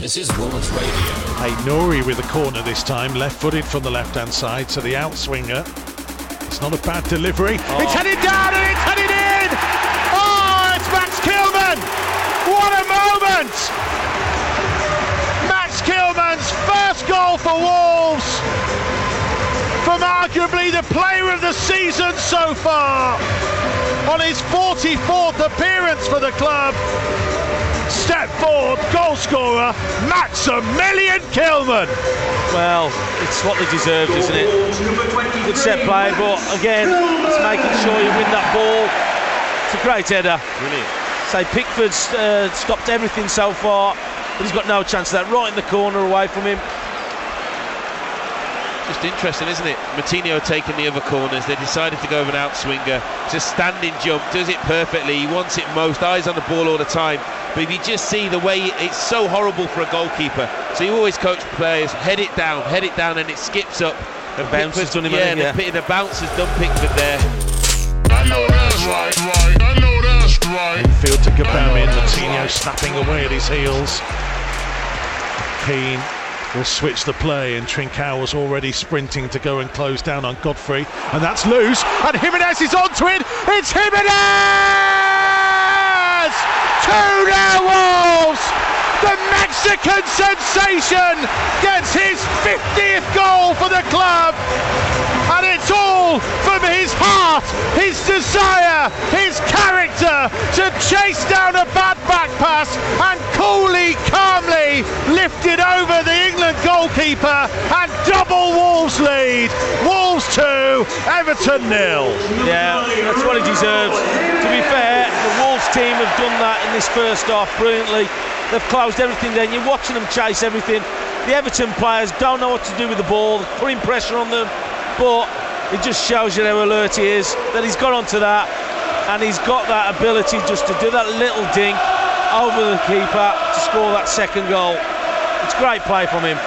This is Wolves Radio. Hey, Nori with the corner this time, left footed from the left hand side to the outswinger. It's not a bad delivery. Oh. It's headed down and it's headed in! Oh, it's Max Kilman! What a moment! Max Kilman's first goal for Wolves! From arguably the player of the season so far! On his 44th appearance for the club, step forward, goal scorer, Maximilian Kilman. Well, it's what they deserved, isn't it? Good set play, but again, it's making sure you win that ball. It's a great header. Brilliant. Say Pickford's uh, stopped everything so far, but he's got no chance of that. Right in the corner away from him. Just interesting, isn't it? Moutinho taking the other corners. They decided to go with an outswinger. Just standing jump, does it perfectly. He wants it most. Eyes on the ball all the time. But if you just see the way it's so horrible for a goalkeeper. So you always coach players, head it down, head it down, and it skips up. And bounces Pickford's- done him, yeah, I think, the, the bounce has done Pickford there. I know that's right, right. I know that's right. Field to Gbamin, Moutinho snapping away at his heels. Keane will switch the play, and Trincao was already sprinting to go and close down on Godfrey, and that's loose. And Jimenez is onto it. It's Jimenez! Two now Wolves. The Mexican sensation gets his 50th goal for the club. And it's all from his heart, his desire, his character to chase down a bad back pass and coolly, calmly lifted over the England goalkeeper and double Wolves lead. Wolves 2, Everton nil. Yeah, that's what he deserves. To be fair, the Wolves team have done that in this first half brilliantly. They've closed everything down. You're watching them chase everything. The Everton players don't know what to do with the ball, putting pressure on them. But it just shows you how alert he is, that he's got onto that, and he's got that ability just to do that little dink over the keeper to score that second goal. It's great play from him.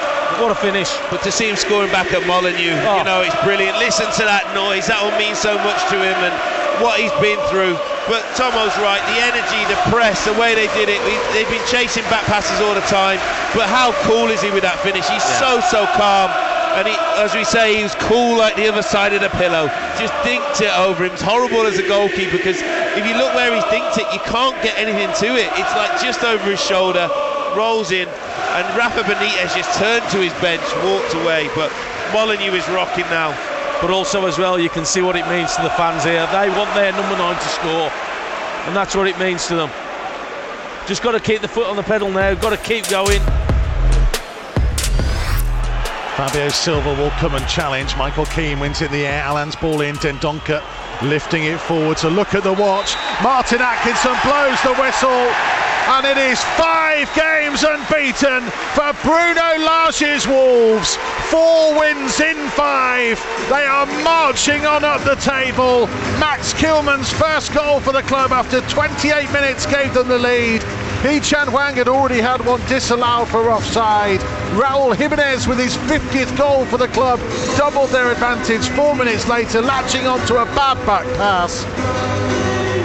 What a finish. But to see him scoring back at Molyneux, Oh. you know, it's brilliant. Listen to that noise. That will mean so much to him and what he's been through. But Tomo's right. The energy, the press, the way they did it. They've been chasing back passes all the time. But how cool is he with that finish? He's so, so calm. And he, as we say, he was cool like the other side of the pillow. Just dinked it over him. It's horrible as a goalkeeper because if you look where he thinks it, you can't get anything to it. It's like just over his shoulder, rolls in, and Rafa Benitez just turned to his bench, walked away. But Molyneux is rocking now. but also as well you can see what it means to the fans here. They want their number nine to score, and that's what it means to them. Just got to keep the foot on the pedal now. Got to keep going. Fabio Silva will come and challenge. Michael Keane wins in the air. Allan's ball in. Dendoncker lifting it forward to look at the watch. Martin Atkinson blows the whistle. And it is five games unbeaten for Bruno Lage's Wolves. Four wins in five. They are marching on up the table. Max Kilman's first goal for the club after 28 minutes gave them the lead. Hee Chan Hwang had already had one disallowed for offside. Raul Jimenez with his 50th goal for the club doubled their advantage four minutes later, latching onto a bad back pass.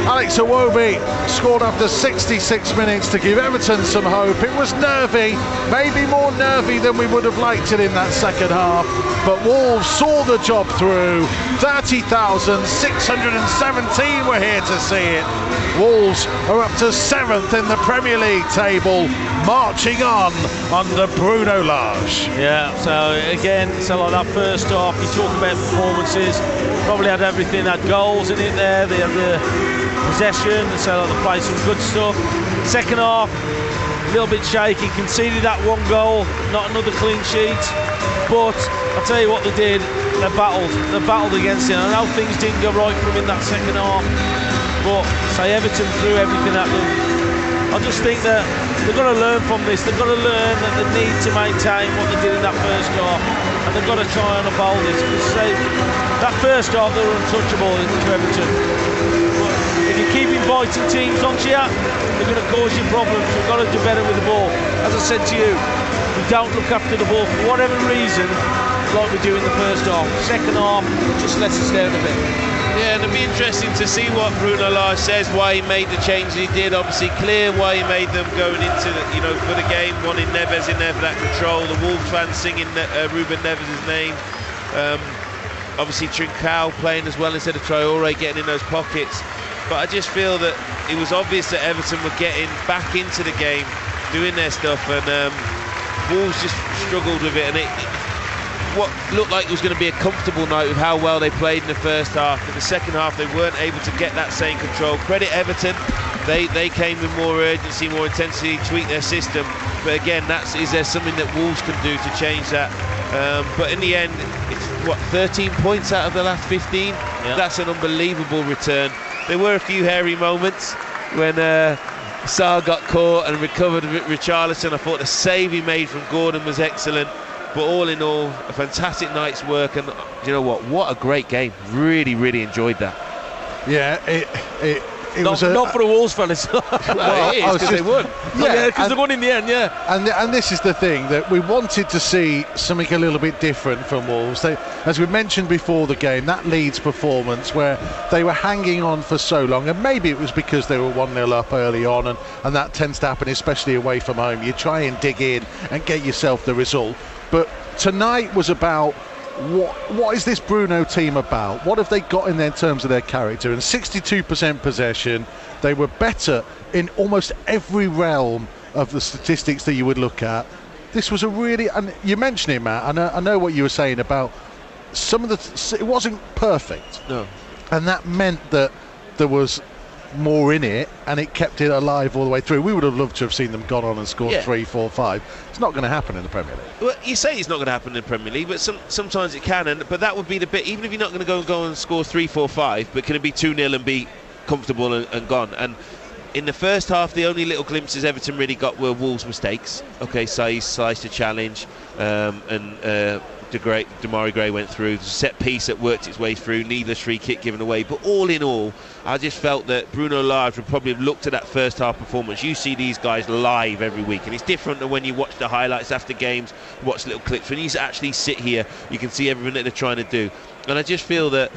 Alex Iwobi scored after 66 minutes to give Everton some hope. It was nervy, maybe more nervy than we would have liked it in that second half, but Wolves saw the job through. 30,617 were here to see it. Wolves are up to seventh in the Premier League table, marching on under Bruno Lage. Yeah. So again, so like that first half, you talk about performances. Probably had everything. Had goals in it there. They had the possession. So like they played some good stuff. Second half, a little bit shaky. Conceded that one goal. Not another clean sheet. But I'll tell you what they did. They battled. They battled against it. I know things didn't go right for them in that second half. But say Everton threw everything at them. I just think that they've got to learn from this. They've got to learn that they need to maintain what they did in that first half, and they've got to try and uphold this. Because say, that first half they were untouchable to Everton. If you keep inviting teams onto you, they're going to cause you problems. You've got to do better with the ball. As I said to you, don't look after the ball for whatever reason. like we do in the first half. Second half, just let us down a bit. Yeah, and it'll be interesting to see what Bruno Lage says, why he made the changes he did. Obviously, clear why he made them going into the, you know, for the game, wanting Neves in there for that control. The Wolves fans singing uh, Ruben Neves' name. Um, obviously, Trincao playing as well instead of Traore getting in those pockets. But I just feel that it was obvious that Everton were getting back into the game, doing their stuff, and um, Wolves just struggled with it. And it, what looked like it was going to be a comfortable night with how well they played in the first half. In the second half, they weren't able to get that same control. Credit Everton, they they came with more urgency, more intensity, tweaked their system. But again, that's is there something that Wolves can do to change that? Um, but in the end, it's what 13 points out of the last 15. Yeah. That's an unbelievable return. There were a few hairy moments when. Uh, Sá got caught and recovered Richarlison. I thought the save he made from Gordon was excellent. But all in all, a fantastic night's work, and you know what? What a great game! Really, really enjoyed that. Yeah, it it, it Not, was a, not for the Wolves fellas. Well, it I is was because they won. yeah, because and- they won in the end. Yeah. And, and this is the thing that we wanted to see something a little bit different from Wolves. They, as we mentioned before the game, that Leeds performance where they were hanging on for so long, and maybe it was because they were 1 0 up early on, and, and that tends to happen, especially away from home. You try and dig in and get yourself the result. But tonight was about what what is this Bruno team about? What have they got in there in terms of their character? And 62% possession, they were better in almost every realm of the statistics that you would look at. This was a really, and you mentioned it, Matt. I I know what you were saying about some of the. It wasn't perfect, No. and that meant that there was more in it, and it kept it alive all the way through. We would have loved to have seen them gone on and scored Yeah. three, four, five. It's not going to happen in the Premier League. Well, you say it's not going to happen in the Premier League, but some, sometimes it can. And but that would be the bit. Even if you're not going to go and go and score three, four, five, but can it be two 0 and be comfortable and, and gone? And in the first half, the only little glimpses Everton really got were Wolves' mistakes. Okay, Saïss sliced a challenge, um, and uh, De Grey, Demarai Gray went through. The set piece that worked its way through. Needless free kick given away. But all in all, I just felt that Bruno Lage would probably have looked at that first half performance. You see these guys live every week, and it's different than when you watch the highlights after games, watch little clips. When you actually sit here, you can see everything that they're trying to do. And I just feel that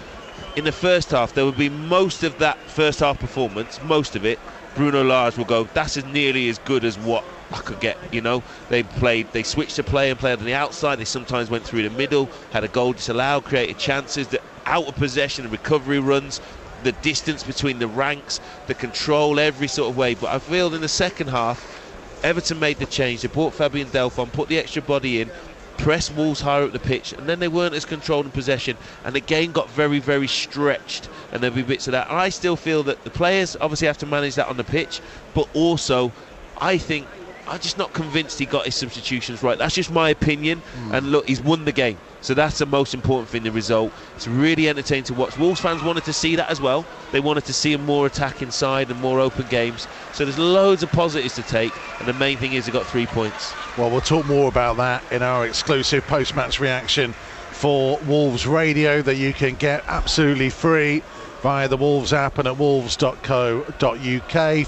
in the first half, there would be most of that first half performance, most of it. Bruno Lage will go, that's as nearly as good as what I could get. You know, they played, they switched to play and played on the outside. They sometimes went through the middle, had a goal disallowed, created chances. The out of possession recovery runs, the distance between the ranks, the control, every sort of way. But I feel in the second half, Everton made the change. They brought Fabian Delph on, put the extra body in, pressed Wolves higher up the pitch, and then they weren't as controlled in possession. And the game got very, very stretched, and there'll be bits of that. I still feel that the players obviously have to manage that on the pitch, but also, I think. I'm just not convinced he got his substitutions right. That's just my opinion. Hmm. And look, he's won the game. So that's the most important thing, the result. It's really entertaining to watch. Wolves fans wanted to see that as well. They wanted to see a more attack inside and more open games. So there's loads of positives to take. And the main thing is they got three points. Well, we'll talk more about that in our exclusive post match reaction for Wolves Radio that you can get absolutely free via the Wolves app and at wolves.co.uk.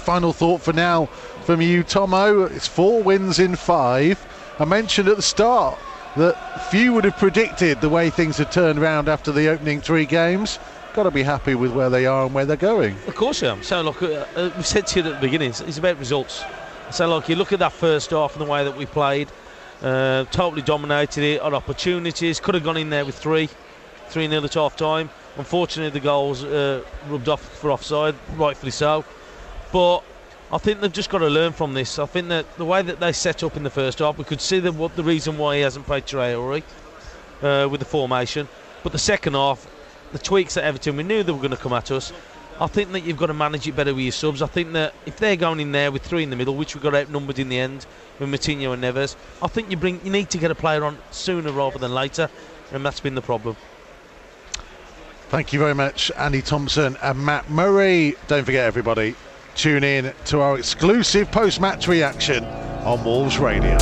Final thought for now from you, Tomo. It's four wins in five. I mentioned at the start that few would have predicted the way things had turned around after the opening three games. Got to be happy with where they are and where they're going. Of course I am. So, look, uh, uh, we said to you at the beginning, it's, about results. So, look, you look at that first half and the way that we played, uh, totally dominated it, on opportunities, could have gone in there with three, 3 nil at half time. Unfortunately, the goals uh, rubbed off for offside, rightfully so. But I think they've just got to learn from this. I think that the way that they set up in the first half, we could see the, what the reason why he hasn't played Traore uh, with the formation. But the second half, the tweaks at Everton, we knew they were going to come at us. I think that you've got to manage it better with your subs. I think that if they're going in there with three in the middle, which we got outnumbered in the end with Moutinho and Neves, I think you bring you need to get a player on sooner rather than later, and that's been the problem. Thank you very much, Andy Thompson and Matt Murray. Don't forget, everybody, tune in to our exclusive post match reaction on Wolves Radio.